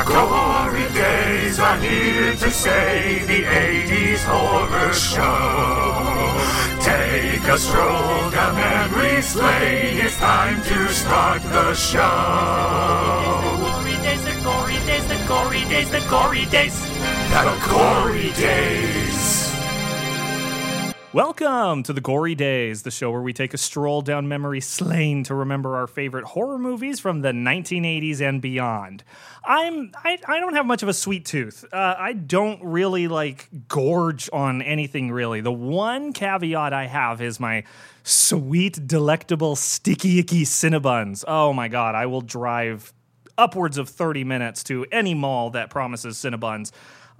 The glory days are here to stay, the 80s horror show. Take a stroll down memory lane, it's time to start the show. Glory days, the glory days, the glory days, the glory days. The gory days. Welcome to the Gory Days, the show where we take a stroll down memory lane to remember our favorite horror movies from the 1980s and beyond. I'm I, I don't have much of a sweet tooth. Uh, I don't really like gorge on anything really. The one caveat I have is my sweet, delectable, sticky icky Cinnabons. Oh my god, I will drive upwards of 30 minutes to any mall that promises Cinnabons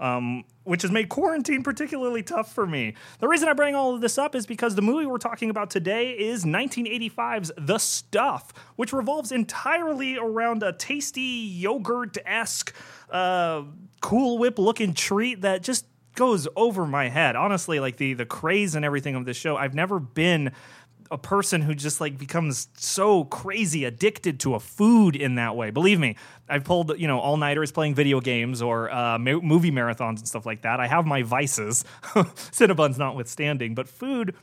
um, which has made quarantine particularly tough for me. The reason I bring all of this up is because the movie we're talking about today is 1985's The Stuff, which revolves entirely around a tasty yogurt esque, uh, Cool Whip looking treat that just goes over my head. Honestly, like the the craze and everything of this show, I've never been a person who just like becomes so crazy addicted to a food in that way. Believe me, I've pulled you know all nighters playing video games or uh, mo- movie marathons and stuff like that. I have my vices, Cinnabons notwithstanding, but food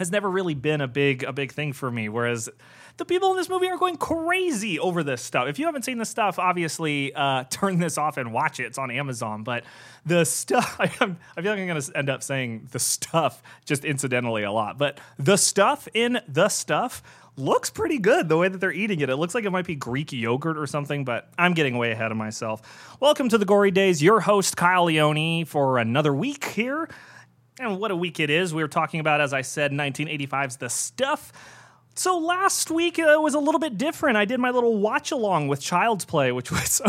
has never really been a big a big thing for me. Whereas the people in this movie are going crazy over this stuff. If you haven't seen this stuff, obviously uh, turn this off and watch it. It's on Amazon. But the stuff, I, I feel like I'm going to end up saying the stuff just incidentally a lot. But the stuff in the stuff looks pretty good the way that they're eating it. It looks like it might be Greek yogurt or something, but I'm getting way ahead of myself. Welcome to the Gory Days. Your host, Kyle Leone, for another week here. And what a week it is. We were talking about, as I said, 1985's The Stuff. So last week uh, was a little bit different. I did my little watch along with Child's Play, which was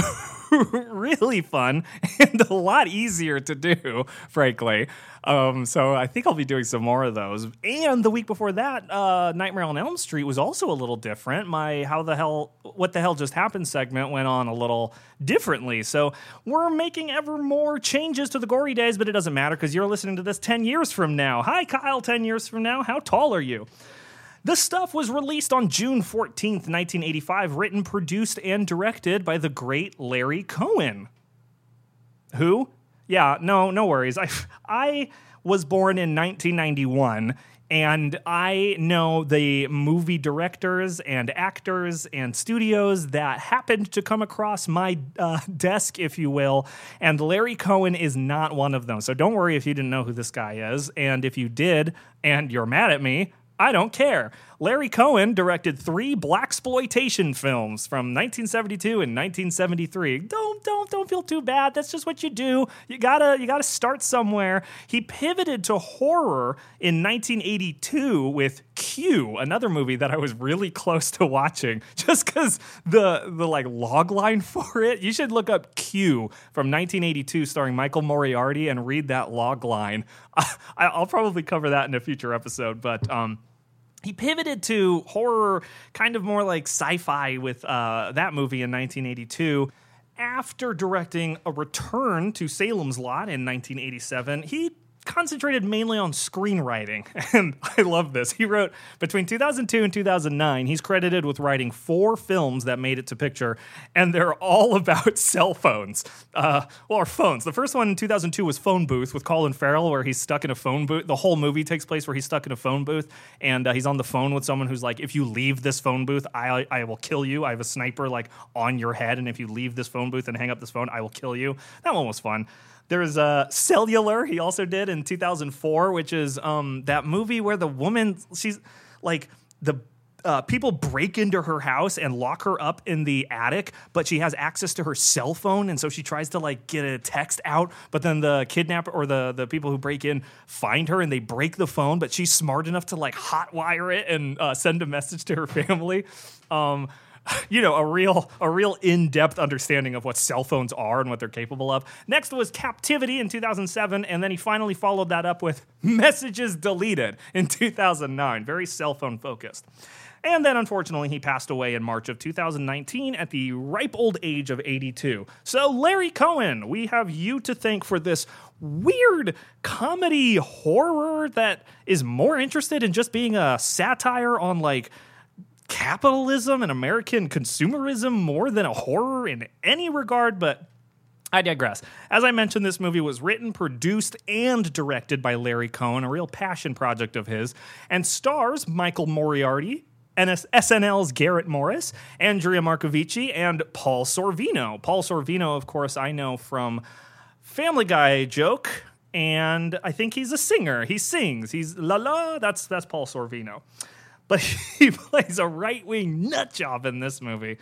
really fun and a lot easier to do, frankly. Um, so I think I'll be doing some more of those. And the week before that, uh, Nightmare on Elm Street was also a little different. My how the hell, what the hell just happened segment went on a little differently. So we're making ever more changes to the gory days, but it doesn't matter because you're listening to this 10 years from now. Hi, Kyle, 10 years from now. How tall are you? The stuff was released on June 14th, 1985, written, produced, and directed by the great Larry Cohen. Who? Yeah, no, no worries. I, I was born in 1991 and I know the movie directors and actors and studios that happened to come across my uh, desk, if you will. And Larry Cohen is not one of them. So don't worry if you didn't know who this guy is. And if you did, and you're mad at me, I don't care. Larry Cohen directed three blaxploitation films from 1972 and 1973. Don't don't don't feel too bad. That's just what you do. You gotta you gotta start somewhere. He pivoted to horror in 1982 with Q, another movie that I was really close to watching, just because the the like log line for it. You should look up Q from 1982, starring Michael Moriarty, and read that log line. I, will probably cover that in a future episode, but um he pivoted to horror, kind of more like sci fi with uh, that movie in 1982. After directing A Return to Salem's Lot in 1987, he concentrated mainly on screenwriting. And I love this. He wrote between 2002 and 2009, he's credited with writing four films that made it to picture, and they're all about cell phones. Uh, well, or phones. The first one in 2002 was Phone Booth with Colin Farrell, where he's stuck in a phone booth. The whole movie takes place where he's stuck in a phone booth, and uh, he's on the phone with someone who's like, if you leave this phone booth, I, I will kill you. I have a sniper like on your head, and if you leave this phone booth and hang up this phone, I will kill you. That one was fun. There's a uh, Cellular. He also did in 2004, which is um, that movie where the woman she's like the uh, people break into her house and lock her up in the attic, but she has access to her cell phone, and so she tries to like get a text out. But then the kidnapper or the the people who break in find her and they break the phone, but she's smart enough to like hotwire it and uh, send a message to her family. Um, you know, a real a real in-depth understanding of what cell phones are and what they're capable of. Next was Captivity in 2007 and then he finally followed that up with Messages Deleted in 2009, very cell phone focused. And then, unfortunately, he passed away in March of 2019 at the ripe old age of 82. So, Larry Cohen, we have you to thank for this weird comedy horror that is more interested in just being a satire on like capitalism and American consumerism more than a horror in any regard, but I digress. As I mentioned, this movie was written, produced, and directed by Larry Cohen, a real passion project of his, and stars Michael Moriarty, NS- SNL's Garrett Morris, Andrea Marcovici, and Paul Sorvino. Paul Sorvino, of course, I know from Family Guy joke, and I think he's a singer. He sings. He's la la. That's that's Paul Sorvino, but he plays a right wing nut job in this movie.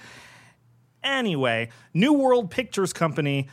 Anyway, New World Pictures Company,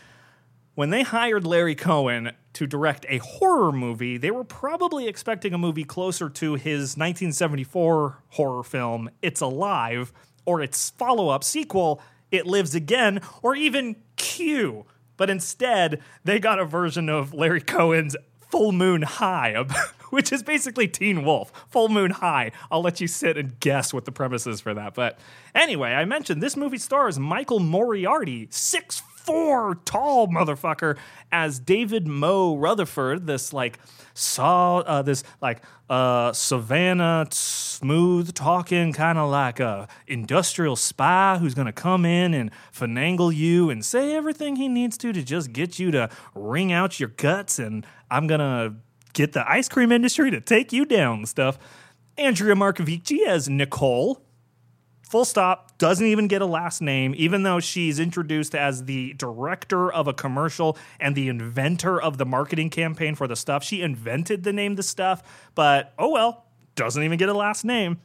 when they hired Larry Cohen to direct a horror movie, they were probably expecting a movie closer to his 1974 horror film, It's Alive, or its follow up sequel, It Lives Again, or even Q. But instead, they got a version of Larry Cohen's Full Moon High, which is basically Teen Wolf. Full Moon High. I'll let you sit and guess what the premise is for that. But anyway, I mentioned this movie stars Michael Moriarty, six four tall motherfucker, as David Mo Rutherford, this like saw uh, this like uh, Savannah smooth talking kind of like a industrial spy who's gonna come in and finagle you and say everything he needs to to just get you to wring out your guts and I'm gonna get the ice cream industry to take you down stuff. Andrea Marcovici as Nicole, full stop, doesn't even get a last name, even though she's introduced as the director of a commercial and the inventor of the marketing campaign for the stuff. She invented the name The Stuff, but oh well, doesn't even get a last name.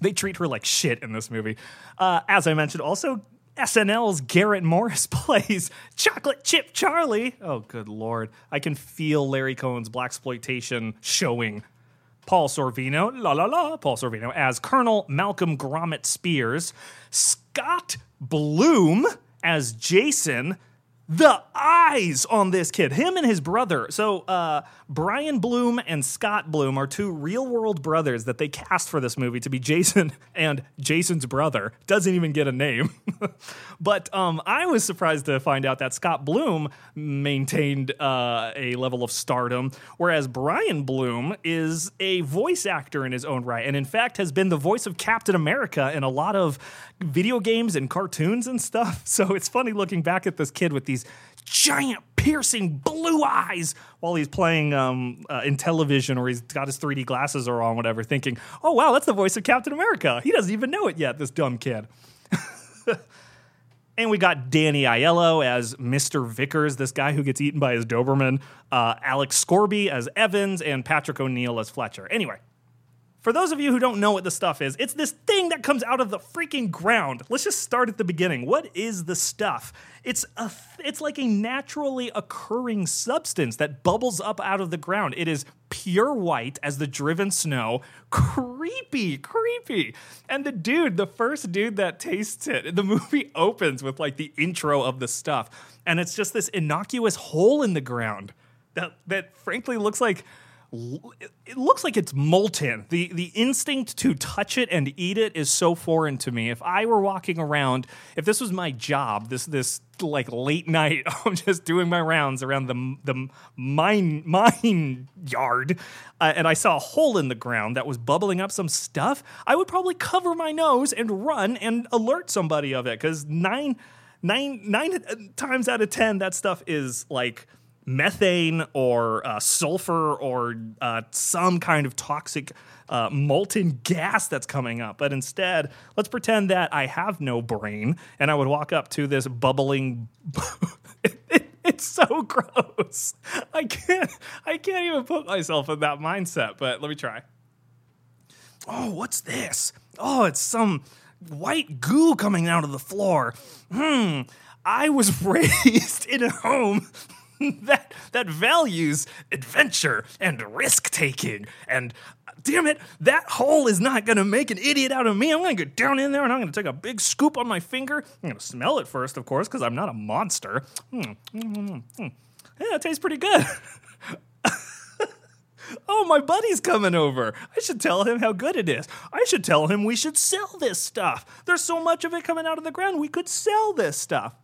They treat her like shit in this movie. Uh, as I mentioned, also SNL's Garrett Morris plays Chocolate Chip Charlie. Oh, good lord. I can feel Larry Cohen's blaxploitation showing. Paul Sorvino, la la la, Paul Sorvino as Colonel Malcolm Grommett Spears, Scott Bloom as Jason. The eyes on this kid, him and his brother. So, uh, Brian Bloom and Scott Bloom are two real world brothers that they cast for this movie to be Jason and Jason's brother. Doesn't even get a name. but um, I was surprised to find out that Scott Bloom maintained uh, a level of stardom, whereas Brian Bloom is a voice actor in his own right, and in fact has been the voice of Captain America in a lot of video games and cartoons and stuff. So it's funny looking back at this kid with these giant piercing blue eyes while he's playing um, uh, Intellivision or he's got his 3D glasses or on, whatever, thinking, oh, wow, that's the voice of Captain America. He doesn't even know it yet, this dumb kid. and we got Danny Aiello as Mr. Vickers, this guy who gets eaten by his Doberman, uh, Alex Scourby as Evans, and Patrick O'Neal as Fletcher. Anyway, for those of you who don't know what the stuff is, it's this thing that comes out of the freaking ground. Let's just start at the beginning. What is the stuff? It's a it's like a naturally occurring substance that bubbles up out of the ground. It is pure white as the driven snow. Creepy, creepy. And the dude, the first dude that tastes it, the movie opens with like the intro of the stuff, and it's just this innocuous hole in the ground that that frankly looks like it looks like it's molten. The the instinct to touch it and eat it is so foreign to me. If I were walking around, if this was my job, this this like late night, I'm just doing my rounds around the the mine mine yard, uh, and I saw a hole in the ground that was bubbling up some stuff, I would probably cover my nose and run and alert somebody of it because nine nine nine times out of ten that stuff is like methane or uh, sulfur or uh, some kind of toxic uh, molten gas that's coming up. But instead, let's pretend that I have no brain and I would walk up to this bubbling. it's so gross. I can't. I can't even put myself in that mindset. But let me try. Oh, what's this? Oh, it's some white goo coming out of the floor. Hmm. I was raised in a home that that values adventure and risk taking and damn it that hole is not going to make an idiot out of me i'm going to get down in there and i'm going to take a big scoop on my finger i'm going to smell it first of course because i'm not a monster mm, yeah it tastes pretty good Oh, my buddy's coming over. I should tell him how good it is. I should tell him we should sell this stuff. There's so much of it coming out of the ground. We could sell this stuff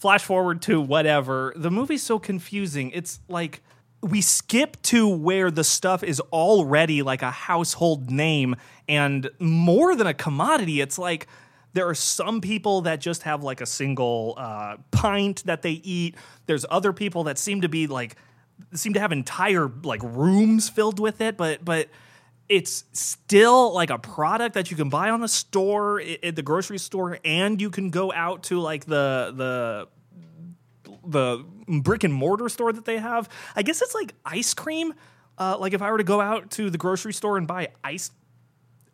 flash forward to whatever. The movie's so confusing. It's like we skip to where the stuff is already like a household name and more than a commodity. It's like there are some people that just have like a single uh, pint that they eat. There's other people that seem to be like seem to have entire like rooms filled with it, but but it's still like a product that you can buy on the store at the grocery store and you can go out to like the the the brick and mortar store that they have. I guess it's like ice cream. Uh, like if I were to go out to the grocery store and buy ice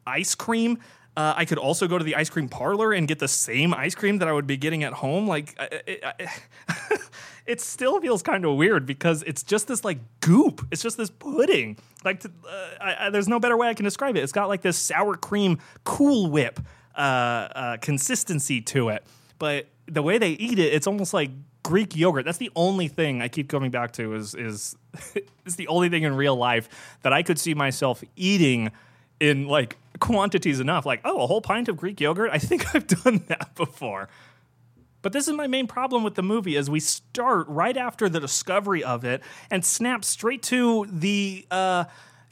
ice cream, uh, I could also go to the ice cream parlor and get the same ice cream that I would be getting at home. Like, it, it still feels kind of weird because it's just this like goop. It's just this pudding. Like, uh, I, I, there's no better way I can describe it. It's got like this sour cream Cool Whip uh, uh, consistency to it, but the way they eat it, it's almost like Greek yogurt. That's the only thing I keep coming back to. Is is is the only thing in real life that I could see myself eating in like quantities enough. Like, oh, a whole pint of Greek yogurt? I think I've done that before. But this is my main problem with the movie as we start right after the discovery of it and snap straight to the uh,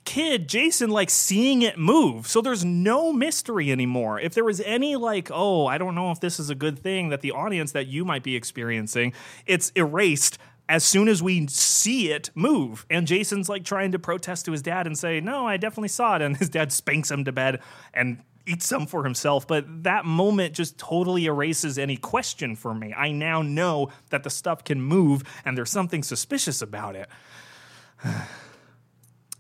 kid, Jason, like seeing it move. So there's no mystery anymore. If there was any like, oh, I don't know if this is a good thing that the audience that you might be experiencing, it's erased as soon as we see it move. And Jason's like trying to protest to his dad and say, No, I definitely saw it. And his dad spanks him to bed and eats some for himself. But that moment just totally erases any question for me. I now know that the stuff can move and there's something suspicious about it.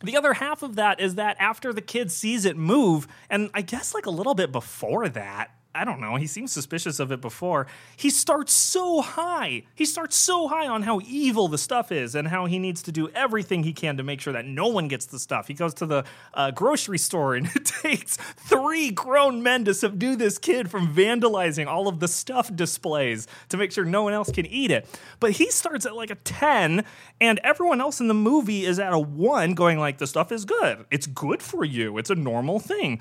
The other half of that is that after the kid sees it move, and I guess like a little bit before that, I don't know, he seems suspicious of it before. He starts so high. He starts so high on how evil the stuff is and how he needs to do everything he can to make sure that no one gets the stuff. He goes to the uh, grocery store and it takes three grown men to subdue this kid from vandalizing all of the stuff displays to make sure no one else can eat it. But he starts at like a 10 and everyone else in the movie is at a 1 going like the stuff is good. It's good for you. It's a normal thing.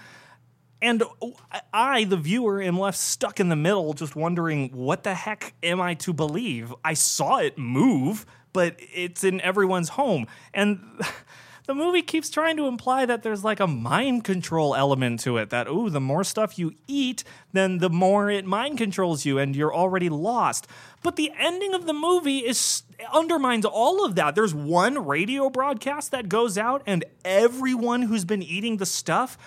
And I, the viewer, am left stuck in the middle, just wondering what the heck am I to believe? I saw it move, but it's in everyone's home. And the movie keeps trying to imply that there's like a mind control element to it that, ooh, the more stuff you eat, then the more it mind controls you and you're already lost. But the ending of the movie is undermines all of that. There's one radio broadcast that goes out, and everyone who's been eating the stuff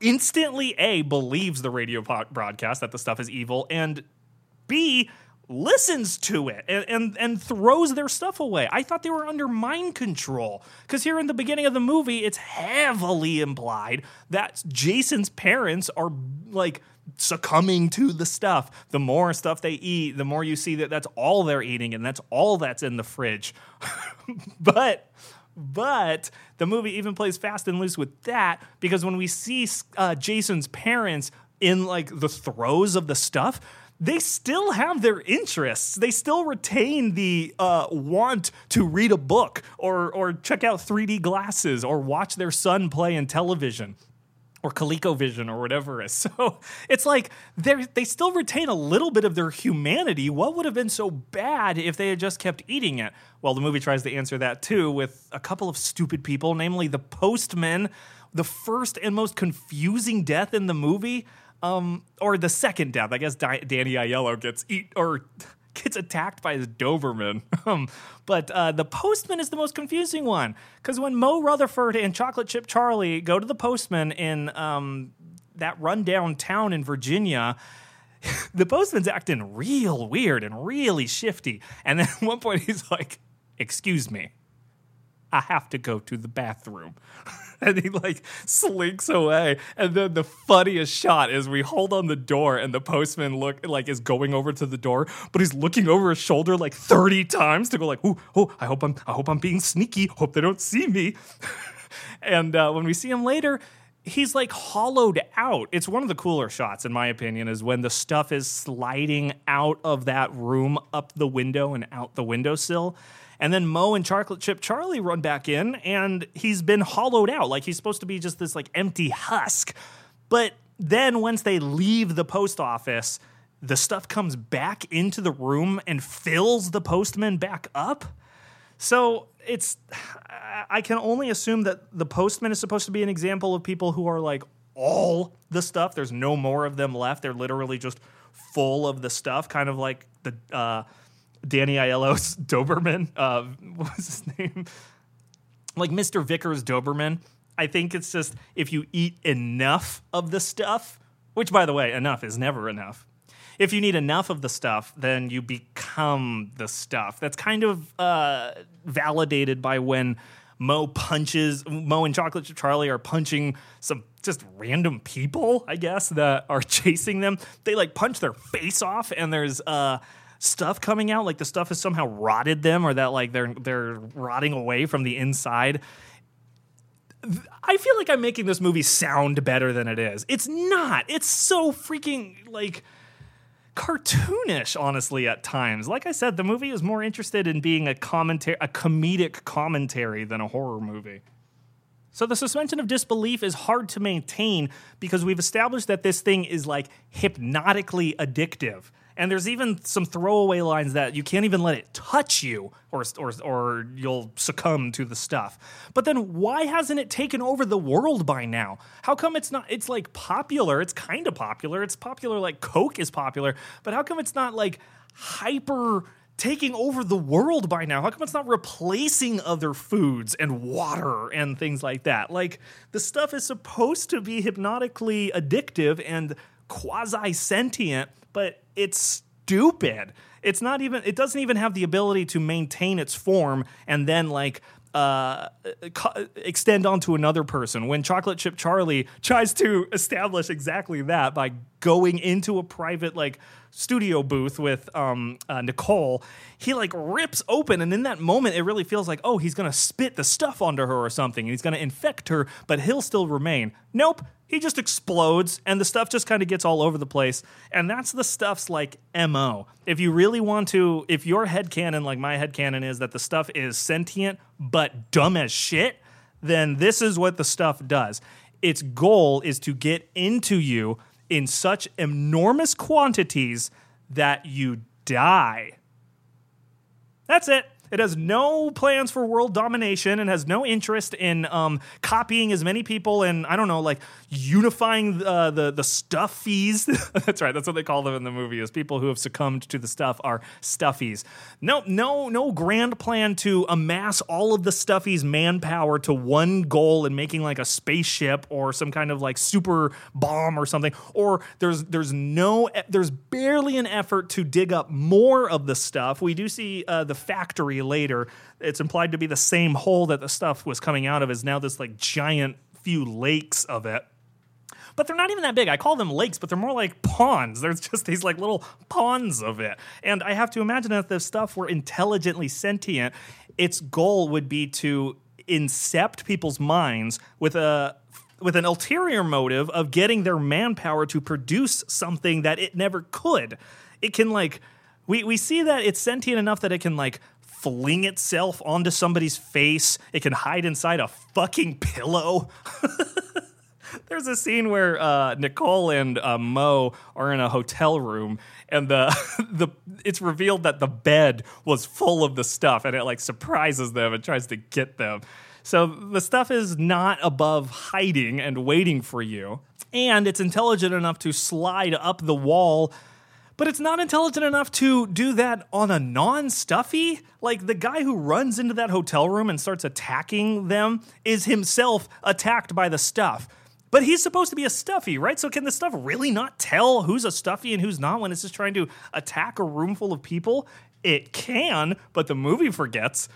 instantly a believes the radio broadcast that the stuff is evil and b listens to it and, and, and throws their stuff away. I thought they were under mind control because here in the beginning of the movie, it's heavily implied that Jason's parents are like succumbing to the stuff. The more stuff they eat, the more you see that that's all they're eating and that's all that's in the fridge. but but the movie even plays fast and loose with that because when we see uh, Jason's parents in like the throes of the stuff, they still have their interests. They still retain the uh, want to read a book or or check out 3D glasses or watch their son play Intellivision or ColecoVision or whatever it is. So it's like they they still retain a little bit of their humanity. What would have been so bad if they had just kept eating it? Well, the movie tries to answer that too with a couple of stupid people, namely the postman, the first and most confusing death in the movie. Um, or the second death, I guess Di- Danny Aiello gets eat or gets attacked by his Doberman. Um, but uh, the postman is the most confusing one because when Mo Rutherford and Chocolate Chip Charlie go to the postman in um, that rundown town in Virginia, the postman's acting real weird and really shifty. And then at one point he's like, "Excuse me, I have to go to the bathroom." and he like slinks away. And then the funniest shot is we hold on the door and the postman look like is going over to the door, but he's looking over his shoulder like 30 times to go like, oh, oh, I hope I'm I hope I'm being sneaky. Hope they don't see me. and uh, when we see him later, he's like hollowed out. It's one of the cooler shots, in my opinion, is when the stuff is sliding out of that room up the window and out the windowsill. And then Mo and Chocolate Chip Charlie run back in, and he's been hollowed out. Like he's supposed to be just this like empty husk. But then once they leave the post office, the stuff comes back into the room and fills the postman back up. So it's, I can only assume that the postman is supposed to be an example of people who are like all the stuff. There's no more of them left. They're literally just full of the stuff, kind of like the uh, Danny Aiello's Doberman. Uh, what was his name? Like Mr. Vickers Doberman. I think it's just if you eat enough of the stuff, which by the way, enough is never enough. If you need enough of the stuff, then you become the stuff. That's kind of uh, validated by when Mo punches Mo and Chocolate Charlie are punching some just random people, I guess, that are chasing them. They like punch their face off, and there's uh, stuff coming out. Like the stuff has somehow rotted them, or that like they're they're rotting away from the inside. I feel like I'm making this movie sound better than it is. It's not. It's so freaking like cartoonish, honestly, at times. Like I said, the movie is more interested in being a commentary, a comedic commentary than a horror movie. So the suspension of disbelief is hard to maintain because we've established that this thing is like hypnotically addictive. And there's even some throwaway lines that you can't even let it touch you or, or, or you'll succumb to the stuff. But then why hasn't it taken over the world by now? How come it's not, it's like popular, it's kind of popular, it's popular like Coke is popular, but how come it's not like hyper taking over the world by now? How come it's not replacing other foods and water and things like that? Like the stuff is supposed to be hypnotically addictive and quasi sentient, but it's stupid. It's not even it doesn't even have the ability to maintain its form and then like uh, co- extend onto another person. When Chocolate Chip Charlie tries to establish exactly that by going into a private like studio booth with um, uh, Nicole, he like rips open, and in that moment, it really feels like oh, he's gonna spit the stuff onto her or something, and he's gonna infect her, but he'll still remain. Nope. He just explodes and the stuff just kind of gets all over the place. And that's the stuff's like MO. If you really want to, if your head canon, like my head canon is that the stuff is sentient but dumb as shit, then this is what the stuff does. Its goal is to get into you in such enormous quantities that you die. That's it. It has no plans for world domination and has no interest in um, copying as many people and I don't know, like unifying uh, the the stuffies. that's right. That's what they call them in the movie. Is people who have succumbed to the stuff are stuffies. No, no, no grand plan to amass all of the stuffies' manpower to one goal and making like a spaceship or some kind of like super bomb or something. Or there's there's no there's barely an effort to dig up more of the stuff. We do see uh, the factory later. It's implied to be the same hole that the stuff was coming out of is now this like giant few lakes of it but they're not even that big. I call them lakes, but they're more like ponds. There's just these like little ponds of it. And I have to imagine that if this stuff were intelligently sentient, its goal would be to incept people's minds with a with an ulterior motive of getting their manpower to produce something that it never could. It can like we we see that it's sentient enough that it can like fling itself onto somebody's face. It can hide inside a fucking pillow. There's a scene where uh, Nicole and uh, Mo are in a hotel room, and the the it's revealed that the bed was full of the stuff, and it like surprises them and tries to get them. So the stuff is not above hiding and waiting for you, and it's intelligent enough to slide up the wall. But it's not intelligent enough to do that on a non stuffy. Like the guy who runs into that hotel room and starts attacking them is himself attacked by the stuff. But he's supposed to be a stuffy, right? So can the stuff really not tell who's a stuffy and who's not when it's just trying to attack a room full of people? It can, but the movie forgets.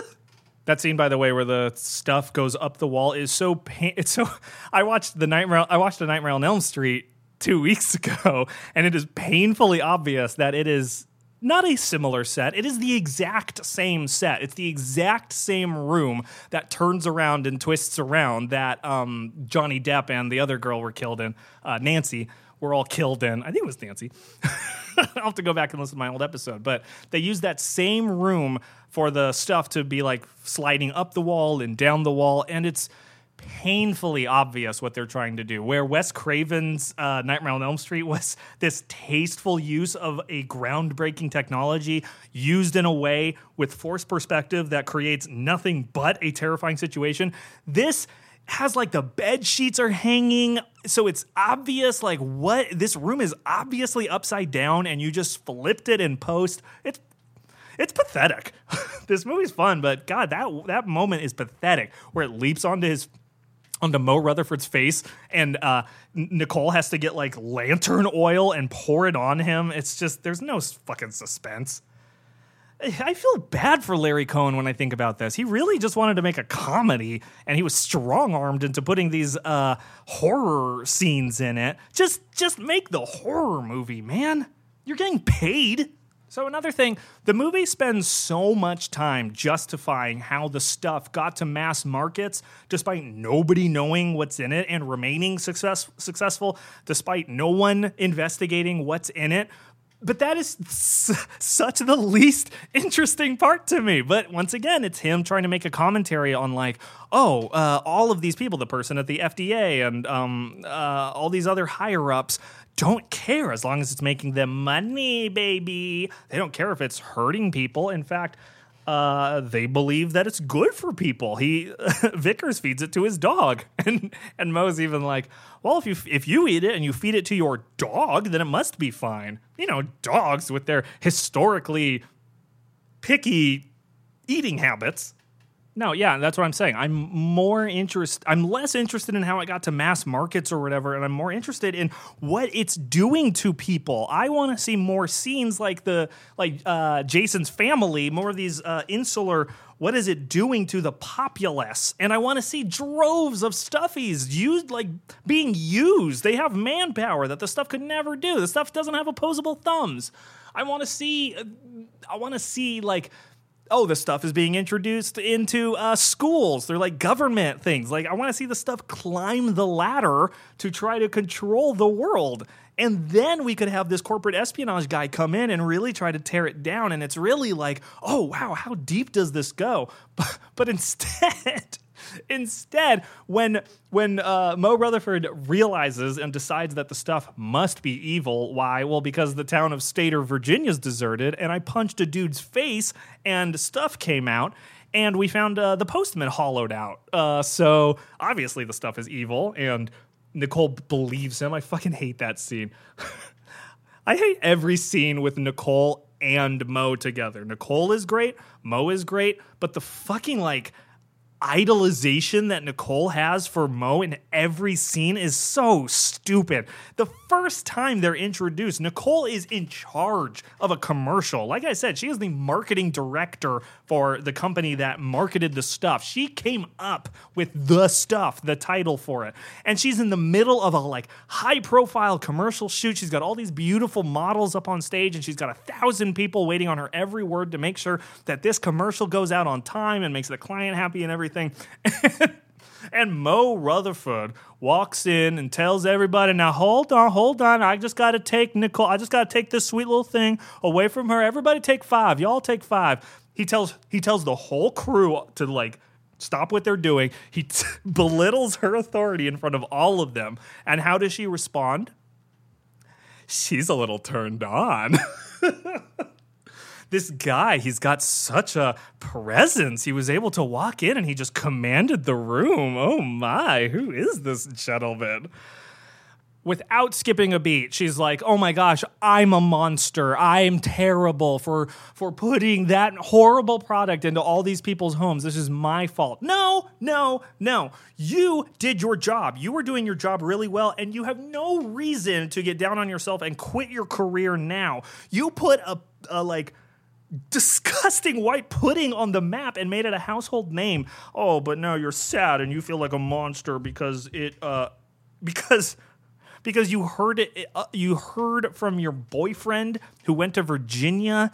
that scene, by the way, where the stuff goes up the wall is so pain. It's so. I watched the Nightmare. I watched the Nightmare on Elm Street two weeks ago, and it is painfully obvious that it is not a similar set. It is the exact same set. It's the exact same room that turns around and twists around that um, Johnny Depp and the other girl were killed in. Uh, Nancy were all killed in. I think it was Nancy. I'll have to go back and listen to my old episode. But they used that same room for the stuff to be like sliding up the wall and down the wall. And it's painfully obvious what they're trying to do. Where Wes Craven's uh, Nightmare on Elm Street was this tasteful use of a groundbreaking technology used in a way with forced perspective that creates nothing but a terrifying situation. This has like the bed sheets are hanging so it's obvious like what this room is obviously upside down and you just flipped it in post it's it's pathetic this movie's fun but god that that moment is pathetic where it leaps onto his onto Mo Rutherford's face, and uh, Nicole has to get like lantern oil and pour it on him. It's just there's no fucking suspense. I feel bad for Larry Cohen when I think about this. He really just wanted to make a comedy, and he was strong armed into putting these uh, horror scenes in it. Just, just make the horror movie, man. You're getting paid. So, another thing, the movie spends so much time justifying how the stuff got to mass markets despite nobody knowing what's in it and remaining success- successful, despite no one investigating what's in it. But that is s- such the least interesting part to me. But once again, it's him trying to make a commentary on, like, oh, uh, all of these people, the person at the FDA and um, uh, all these other higher ups, don't care as long as it's making them money, baby. They don't care if it's hurting people. In fact, uh, they believe that it's good for people. He Vickers feeds it to his dog, and and Mo's even like, well, if you if you eat it and you feed it to your dog, then it must be fine. You know, dogs with their historically picky eating habits. No, yeah, that's what I'm saying. I'm more interested. I'm less interested in how it got to mass markets or whatever, and I'm more interested in what it's doing to people. I want to see more scenes like the like uh, Jason's family, more of these uh, insular. What is it doing to the populace? And I want to see droves of stuffies used, like being used. They have manpower that the stuff could never do. The stuff doesn't have opposable thumbs. I want to see. I want to see like oh, this stuff is being introduced into uh, schools. They're like government things. Like, I want to see the stuff climb the ladder to try to control the world. And then we could have this corporate espionage guy come in and really try to tear it down. And it's really like, oh, wow, how deep does this go? But, but instead, Instead, when when uh, Mo Rutherford realizes and decides that the stuff must be evil, why? Well, because the town of Stater, Virginia's deserted, and I punched a dude's face, and stuff came out, and we found uh, the postman hollowed out. Uh, so obviously, the stuff is evil, and Nicole believes him. I fucking hate that scene. I hate every scene with Nicole and Mo together. Nicole is great, Mo is great, but the fucking like idolization that Nicole has for Mo in every scene is so stupid. The first time they're introduced, Nicole is in charge of a commercial. Like I said, she is the marketing director for the company that marketed the stuff. She came up with the stuff, the title for it. And she's in the middle of a like high profile commercial shoot. She's got all these beautiful models up on stage and she's got a thousand people waiting on her every word to make sure that this commercial goes out on time and makes the client happy and everything. and Mo Rutherford walks in and tells everybody, "Now hold on, hold on. I just got to take Nicole. I just got to take this sweet little thing away from her. Everybody take five. Y'all take five. He tells he tells the whole crew to like stop what they're doing. He t- belittles her authority in front of all of them. And how does she respond? She's a little turned on. this guy, he's got such a presence. He was able to walk in and he just commanded the room. Oh my, who is this gentleman? Without skipping a beat, she's like, "Oh my gosh, I'm a monster. I'm terrible for for putting that horrible product into all these people's homes. This is my fault." No, no, no. You did your job. You were doing your job really well and you have no reason to get down on yourself and quit your career now. You put a, a like disgusting white pudding on the map and made it a household name. Oh, but now you're sad and you feel like a monster because it uh because because you heard it uh, you heard from your boyfriend who went to Virginia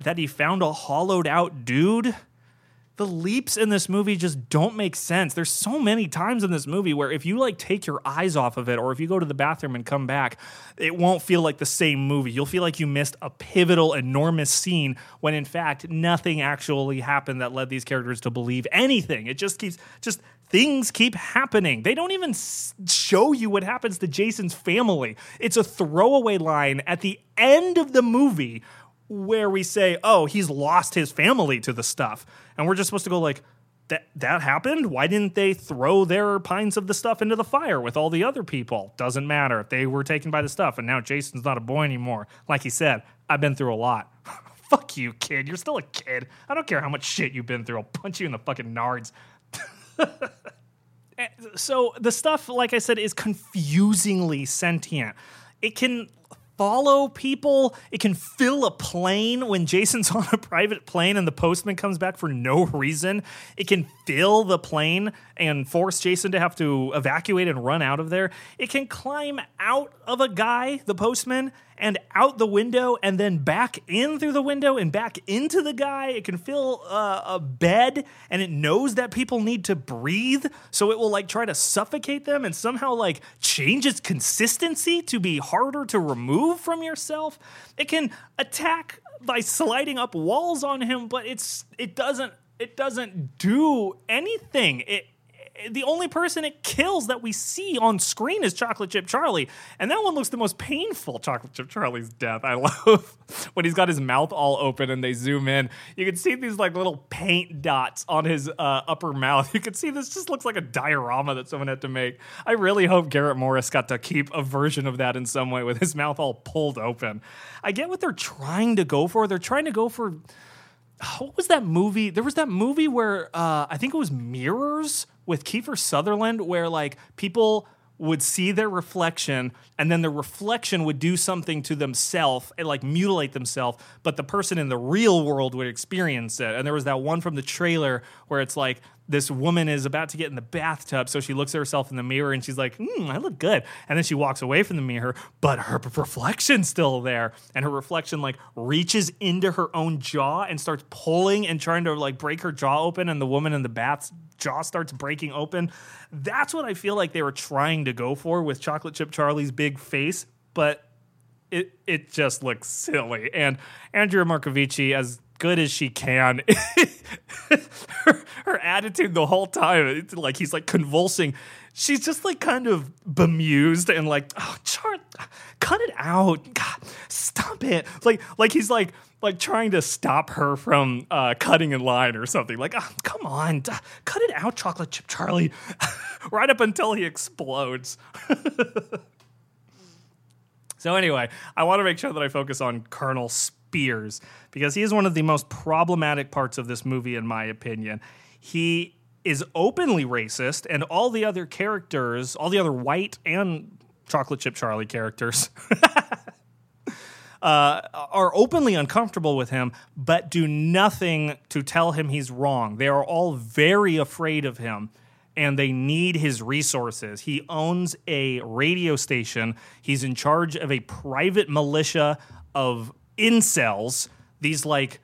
that he found a hollowed out dude. The leaps in this movie just don't make sense. There's so many times in this movie where if you like take your eyes off of it or if you go to the bathroom and come back, it won't feel like the same movie. You'll feel like you missed a pivotal, enormous scene when in fact nothing actually happened that led these characters to believe anything. It just keeps just things keep happening. They don't even show you what happens to Jason's family. It's a throwaway line at the end of the movie where we say, "Oh, he's lost his family to the stuff." And we're just supposed to go like, that that happened? Why didn't they throw their pints of the stuff into the fire with all the other people? Doesn't matter if they were taken by the stuff and now Jason's not a boy anymore. Like he said, I've been through a lot. Fuck you, kid. You're still a kid. I don't care how much shit you've been through. I'll punch you in the fucking nards. Eh, so the stuff, like I said, is confusingly sentient. It can follow people. It can fill a plane when Jason's on a private plane and the postman comes back for no reason. It can fill the plane and force Jason to have to evacuate and run out of there. It can climb out of a guy, the postman, and out the window and then back in through the window and back into the guy. It can fill uh, a bed and it knows that people need to breathe. So it will like try to suffocate them and somehow like change its consistency to be harder to remove from yourself. It can attack by sliding up walls on him, but it's it doesn't it doesn't do anything. It the only person it kills that we see on screen is Chocolate Chip Charlie. And that one looks the most painful, Chocolate Chip Charlie's death. I love when he's got his mouth all open and they zoom in. You can see these like little paint dots on his uh, upper mouth. You can see this just looks like a diorama that someone had to make. I really hope Garrett Morris got to keep a version of that in some way with his mouth all pulled open. I get what they're trying to go for. They're trying to go for what was that movie? There was that movie where uh, I think it was Mirrors with Kiefer Sutherland, where like people would see their reflection and then the reflection would do something to themselves and like mutilate themselves, but the person in the real world would experience it. And there was that one from the trailer where it's like this woman is about to get in the bathtub, so she looks at herself in the mirror and she's like, hmm, I look good. And then she walks away from the mirror, but her reflection's still there. And her reflection like reaches into her own jaw and starts pulling and trying to like break her jaw open, and the woman in the bath's jaw starts breaking open. That's what I feel like they were trying to go for with Chocolate Chip Charlie's big face, but it it just looks silly. And Andrea Marcovici, as good as she can, her, her attitude the whole time, it's like he's like convulsing. She's just like kind of bemused and like, oh, Char, cut it out, God, stop it. Like, like he's like, like trying to stop her from uh, cutting in line or something. Like, oh, come on, d- cut it out, chocolate chip Charlie. right up until he explodes. So anyway, I want to make sure that I focus on Colonel Spears because he is one of the most problematic parts of this movie, in my opinion. He is openly racist, and all the other characters, all the other white and chocolate chip Charlie characters. Uh, are openly uncomfortable with him, but do nothing to tell him he's wrong. They are all very afraid of him and they need his resources. He owns a radio station. He's in charge of a private militia of incels, these like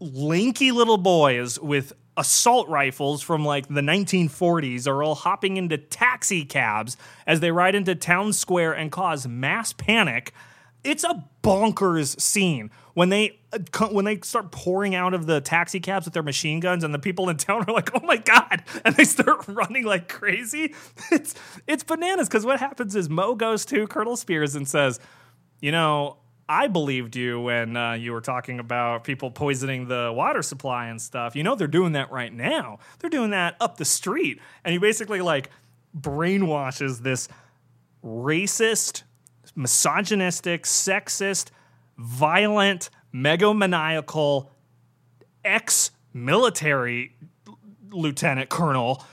lanky little boys with assault rifles from like the 1940s are all hopping into taxi cabs as they ride into town square and cause mass panic. It's a bonkers scene when they uh, when they start pouring out of the taxi cabs with their machine guns and the people in town are like, "Oh my god!" and they start running like crazy. It's it's bananas because what happens is Mo goes to Colonel Spears and says, "You know, I believed you when uh, you were talking about people poisoning the water supply and stuff. You know, they're doing that right now. They're doing that up the street." And he basically like brainwashes this racist, misogynistic, sexist, violent, megomaniacal ex military lieutenant colonel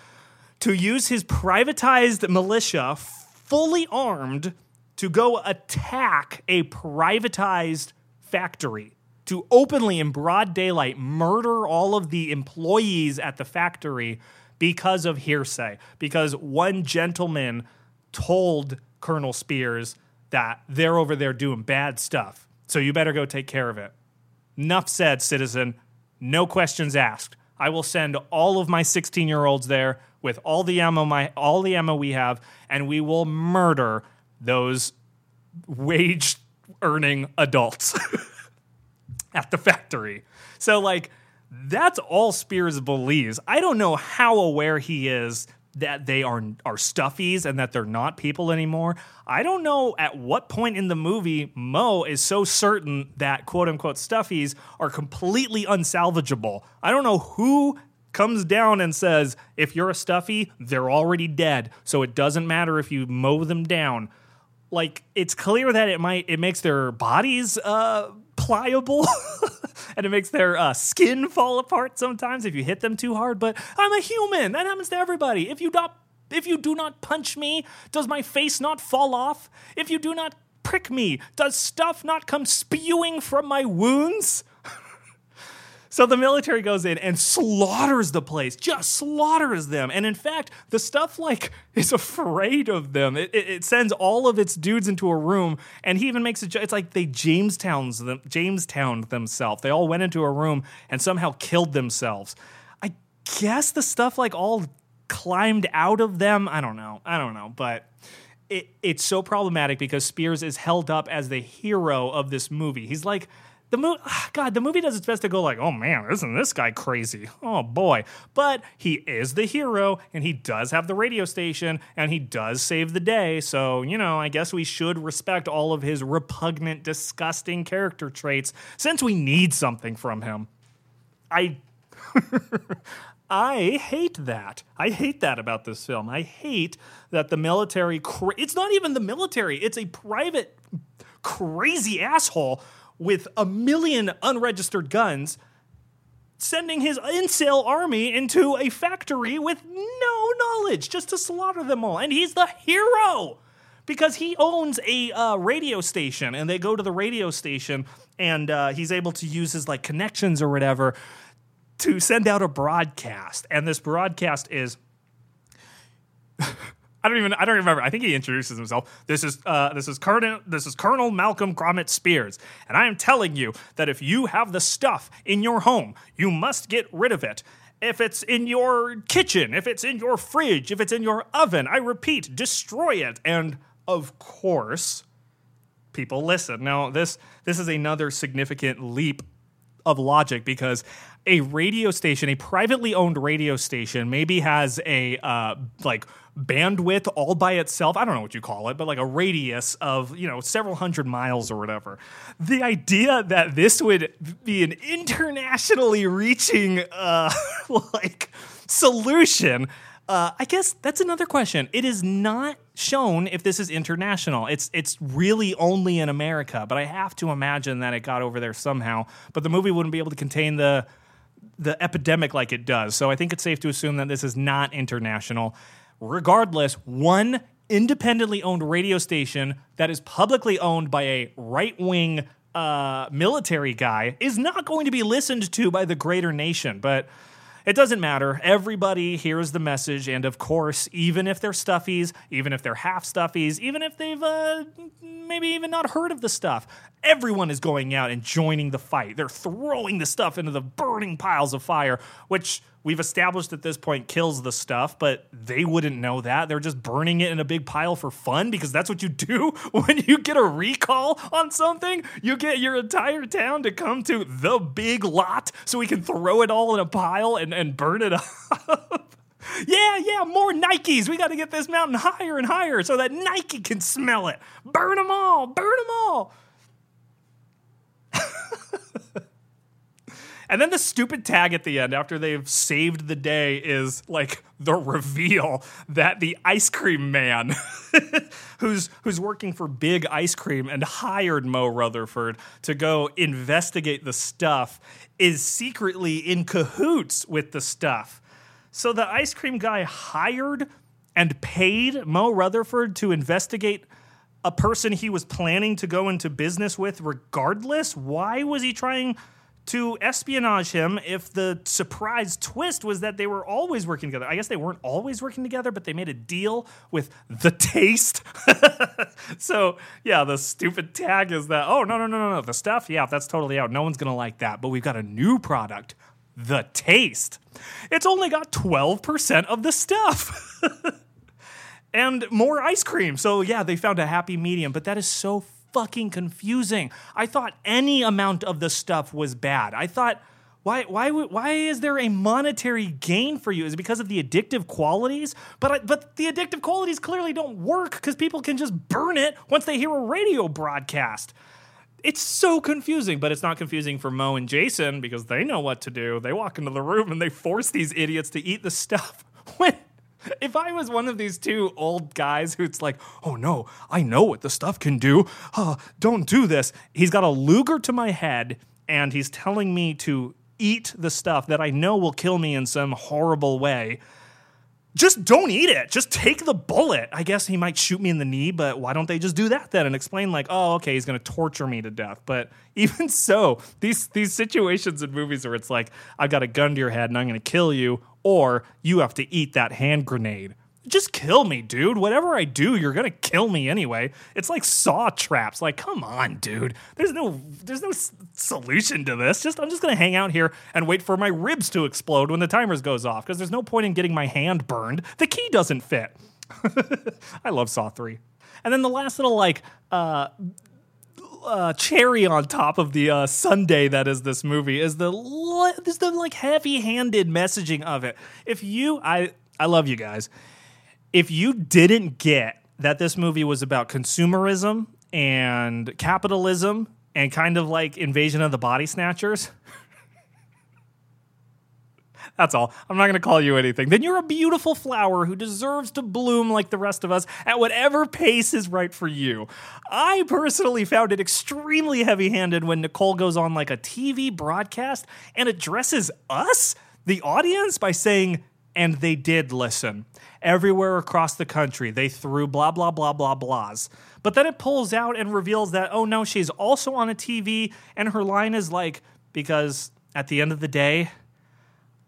to use his privatized militia, fully armed, to go attack a privatized factory. To openly, in broad daylight, murder all of the employees at the factory because of hearsay. Because one gentleman told Colonel Spears that they're over there doing bad stuff. So you better go take care of it. Enough said, citizen. No questions asked. I will send all of my 16 year olds there with all the ammo my all the ammo we have, and we will murder those wage earning adults at the factory. So like That's all Spears believes. I don't know how aware he is that they are are stuffies and that they're not people anymore. I don't know at what point in the movie Mo is so certain that quote unquote stuffies are completely unsalvageable. I don't know who comes down and says if you're a stuffy, they're already dead, so it doesn't matter if you mow them down. Like it's clear that it might it makes their bodies uh pliable and it makes their uh, skin fall apart sometimes if you hit them too hard but i'm a human. That happens to everybody. If you not if you do not punch me does my face not fall off? If you do not prick me does stuff not come spewing from my wounds so the military goes in and slaughters the place, just slaughters them. And in fact, the stuff like is afraid of them. It, it, it sends all of its dudes into a room, and he even makes it. It's like they Jamestowns them, Jamestown themselves. They all went into a room and somehow killed themselves. I guess the stuff like all climbed out of them. I don't know. I don't know, but. It, it's so problematic because Spears is held up as the hero of this movie. He's like the movie, God, the movie does its best to go like, oh man, isn't this guy crazy? Oh boy. But he is the hero and he does have the radio station and he does save the day. So, you know, I guess we should respect all of his repugnant, disgusting character traits since we need something from him. I. I hate that. I hate that about this film. I hate that the military. Cra- it's not even the military. It's a private, crazy asshole with a million unregistered guns sending his incel army into a factory with no knowledge just to slaughter them all. And he's the hero because he owns a uh, radio station and they go to the radio station and uh, he's able to use his like connections or whatever to send out a broadcast. And this broadcast is. I don't even I don't remember. I think he introduces himself. This is uh, this is Colonel this is Colonel Malcolm Grommett Spears, and I am telling you that if you have the stuff in your home, you must get rid of it. If it's in your kitchen, if it's in your fridge, if it's in your oven, I repeat, destroy it. And of course, people listen. Now, this this is another significant leap of logic because a radio station, a privately owned radio station, maybe has a uh, like bandwidth all by itself. I don't know what you call it, but like a radius of, you know, several hundred miles or whatever. The idea that this would be an internationally reaching uh like solution uh, I guess that's another question. It is not shown if this is international. It's it's really only in America, but I have to imagine that it got over there somehow. But the movie wouldn't be able to contain the the epidemic like it does. So I think it's safe to assume that this is not international. Regardless, one independently owned radio station that is publicly owned by a right wing uh, military guy is not going to be listened to by the greater nation. But it doesn't matter. Everybody hears the message, and of course, even if they're stuffies, even if they're half stuffies, even if they've uh, maybe even not heard of the stuff, everyone is going out and joining the fight. They're throwing the stuff into the burning piles of fire, which we've established at this point kills the stuff, but they wouldn't know that. They're just burning it in a big pile for fun because that's what you do when you get a recall on something. You get your entire town to come to the big lot so we can throw it all in a pile and, and burn it up. yeah, yeah, more Nikes. We got to get this mountain higher and higher so that Nike can smell it. Burn them all, burn them all. And then the stupid tag at the end after they've saved the day is like the reveal that the ice cream man who's who's working for Big Ice Cream and hired Mo Rutherford to go investigate the stuff is secretly in cahoots with the stuff. So the ice cream guy hired and paid Mo Rutherford to investigate a person he was planning to go into business with regardless. Why was he trying to espionage him if the surprise twist was that they were always working together. I guess they weren't always working together, but they made a deal with the taste. so, yeah, the stupid tag is that, oh, no, no, no, no, no. The stuff, yeah, that's totally out. No one's going to like that. But we've got a new product, the taste. It's only got 12% of the stuff. and more ice cream. So, yeah, they found a happy medium, but that is so fucking confusing. I thought any amount of the stuff was bad. I thought Why, why, why is there a monetary gain for you? Is it because of the addictive qualities? But, I, but the addictive qualities clearly don't work because people can just burn it once they hear a radio broadcast. It's so confusing, but it's not confusing for Mo and Jason because they know what to do. They walk into the room and they force these idiots to eat the stuff. When if I was one of these two old guys who's like, "Oh no, I know what the stuff can do. Uh, don't do this." He's got a Luger to my head and he's telling me to eat the stuff that I know will kill me in some horrible way just don't eat it. Just take the bullet. I guess he might shoot me in the knee, but why don't they just do that then and explain like, oh, okay, he's to torture me to death. But even so, these these situations in movies where it's like, I've got a gun to your head and I'm to kill you, or you have to eat that hand grenade. Just kill me, dude. Whatever I do, you're gonna kill me anyway. It's like saw traps. Like, come on, dude. There's no, there's no s- solution to this. Just, I'm just gonna hang out here and wait for my ribs to explode when the timers goes off. Because there's no point in getting my hand burned. The key doesn't fit. I love Saw three. And then the last little like uh, uh, cherry on top of the uh, sundae that is this movie is the is the like heavy-handed messaging of it. If you, I, I love you guys. If you didn't get that this movie was about consumerism and capitalism and kind of like invasion of the body snatchers. That's all. I'm not going to call you anything. Then you're a beautiful flower who deserves to bloom like the rest of us at whatever pace is right for you. I personally found it extremely heavy handed when Nicole goes on like a TV broadcast and addresses us, the audience, by saying, and they did listen. Everywhere across the country, they threw blah, blah, blah, blah, blahs. But then it pulls out and reveals that, oh no, she's also on a TV, and her line is like, because at the end of the day,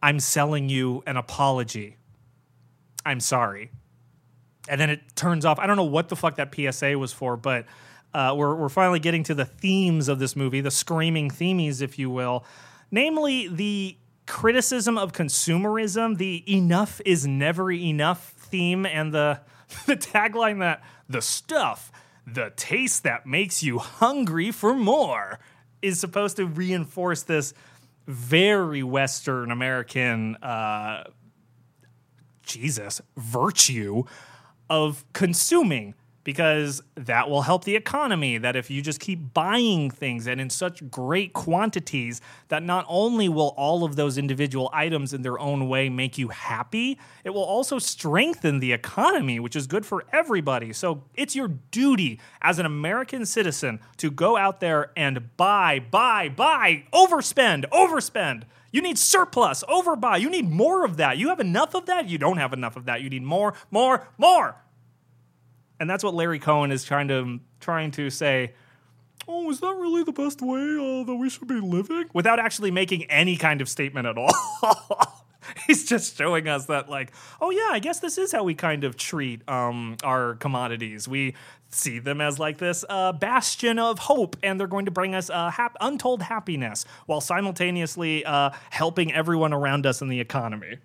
I'm selling you an apology. I'm sorry. And then it turns off. I don't know what the fuck that PSA was for, but uh, we're, we're finally getting to the themes of this movie, the screaming themes, if you will. Namely, the criticism of consumerism, the enough is never enough theme, and the, the tagline that the stuff, the taste that makes you hungry for more, is supposed to reinforce this very Western American, uh, Jesus, virtue of consuming because that will help the economy. That if you just keep buying things and in such great quantities, that not only will all of those individual items in their own way make you happy, it will also strengthen the economy, which is good for everybody. So it's your duty as an American citizen to go out there and buy, buy, buy, overspend, overspend. You need surplus, overbuy. You need more of that. You have enough of that. You don't have enough of that. You need more, more, more and that's what Larry Cohen is trying to trying to say. Oh, is that really the best way uh, that we should be living? Without actually making any kind of statement at all. He's just showing us that, like, oh yeah, I guess this is how we kind of treat um, our commodities. We see them as like this uh, bastion of hope, and they're going to bring us uh, hap- untold happiness, while simultaneously uh, helping everyone around us in the economy.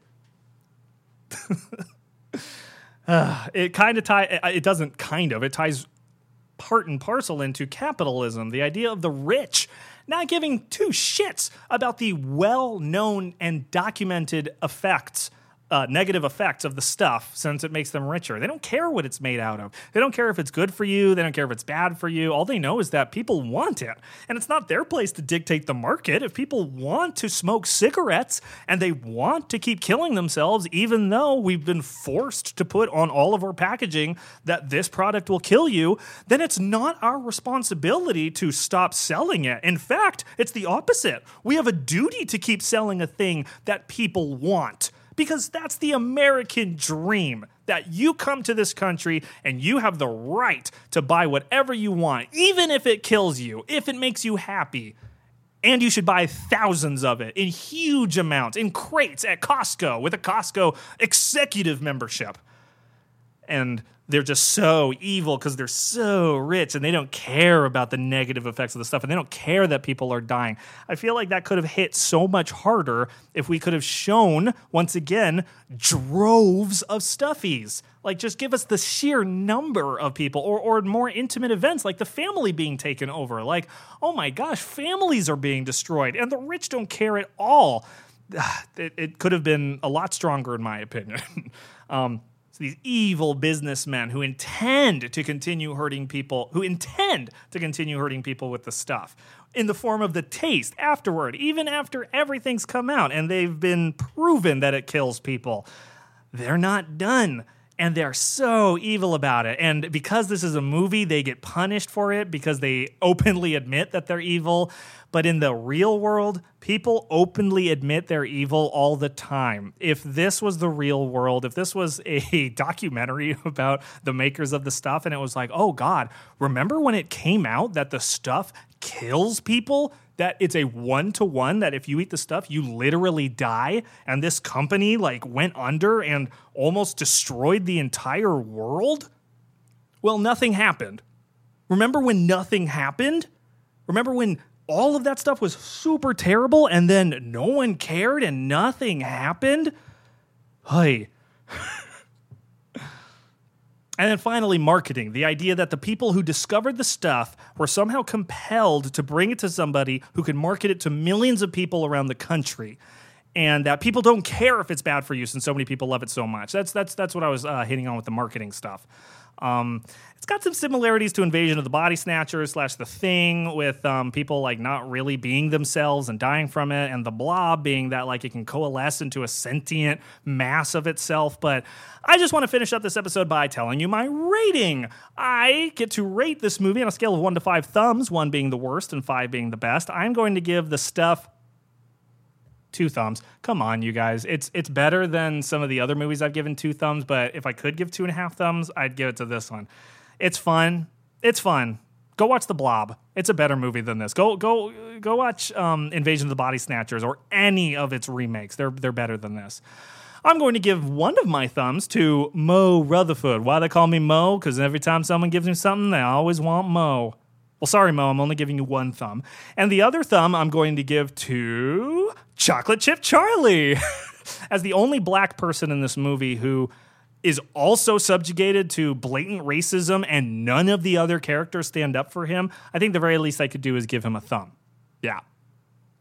it kind of tie it doesn't kind of it ties part and parcel into capitalism the idea of the rich not giving two shits about the well-known and documented effects uh, negative effects of the stuff since it makes them richer. They don't care what it's made out of. They don't care if it's good for you. They don't care if it's bad for you. All they know is that people want it. And it's not their place to dictate the market. If people want to smoke cigarettes and they want to keep killing themselves, even though we've been forced to put on all of our packaging that this product will kill you, then it's not our responsibility to stop selling it. In fact, it's the opposite. We have a duty to keep selling a thing that people want because that's the American dream that you come to this country and you have the right to buy whatever you want, even if it kills you, if it makes you happy. And you should buy thousands of it in huge amounts, in crates at Costco with a Costco executive membership. And they're just so evil because they're so rich and they don't care about the negative effects of the stuff and they don't care that people are dying. I feel like that could have hit so much harder if we could have shown, once again, droves of stuffies. Like, just give us the sheer number of people or, or more intimate events like the family being taken over. Like, oh my gosh, families are being destroyed and the rich don't care at all. It, it could have been a lot stronger, in my opinion. um, these evil businessmen who intend to continue hurting people, who intend to continue hurting people with the stuff in the form of the taste afterward, even after everything's come out and they've been proven that it kills people. They're not done and they're so evil about it. And because this is a movie, they get punished for it because they openly admit that they're evil. But in the real world, people openly admit they're evil all the time. If this was the real world, if this was a documentary about the makers of the stuff and it was like, oh God, remember when it came out that the stuff kills people? That it's a one to one that if you eat the stuff, you literally die. And this company like went under and almost destroyed the entire world. Well, nothing happened. Remember when nothing happened? Remember when all of that stuff was super terrible and then no one cared and nothing happened? Hey. And then finally, marketing the idea that the people who discovered the stuff were somehow compelled to bring it to somebody who can market it to millions of people around the country. And that people don't care if it's bad for you since so many people love it so much. That's that's that's what I was uh, hitting on with the marketing stuff. Um, it's got some similarities to Invasion of the Body Snatchers slash The Thing, with um, people like not really being themselves and dying from it, and the Blob being that like it can coalesce into a sentient mass of itself. But I just want to finish up this episode by telling you my rating. I get to rate this movie on a scale of one to five thumbs, one being the worst and five being the best. I'm going to give the stuff two thumbs. Come on, you guys. It's it's better than some of the other movies I've given two thumbs, but if I could give two and a half thumbs, I'd give it to this one. It's fun. It's fun. Go watch The Blob. It's a better movie than this. Go go go watch um, Invasion of the Body Snatchers or any of its remakes. They're they're better than this. I'm going to give one of my thumbs to Mo Rutherford. Why they call me Mo? Because every time someone gives me something, they always want Mo. Well, sorry, Mo, I'm only giving you one thumb. And the other thumb I'm going to give to Chocolate Chip Charlie. As the only black person in this movie who is also subjugated to blatant racism and none of the other characters stand up for him, I think the very least I could do is give him a thumb. Yeah.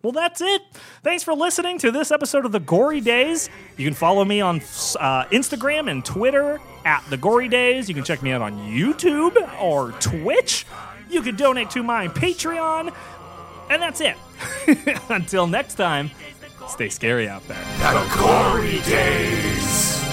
Well, that's it. Thanks for listening to this episode of The Gory Days. You can follow me on uh, Instagram and Twitter at The Gory Days. You can check me out on YouTube or Twitch. You can donate to my Patreon. And that's it. Until next time, stay scary out there. The Gory Days.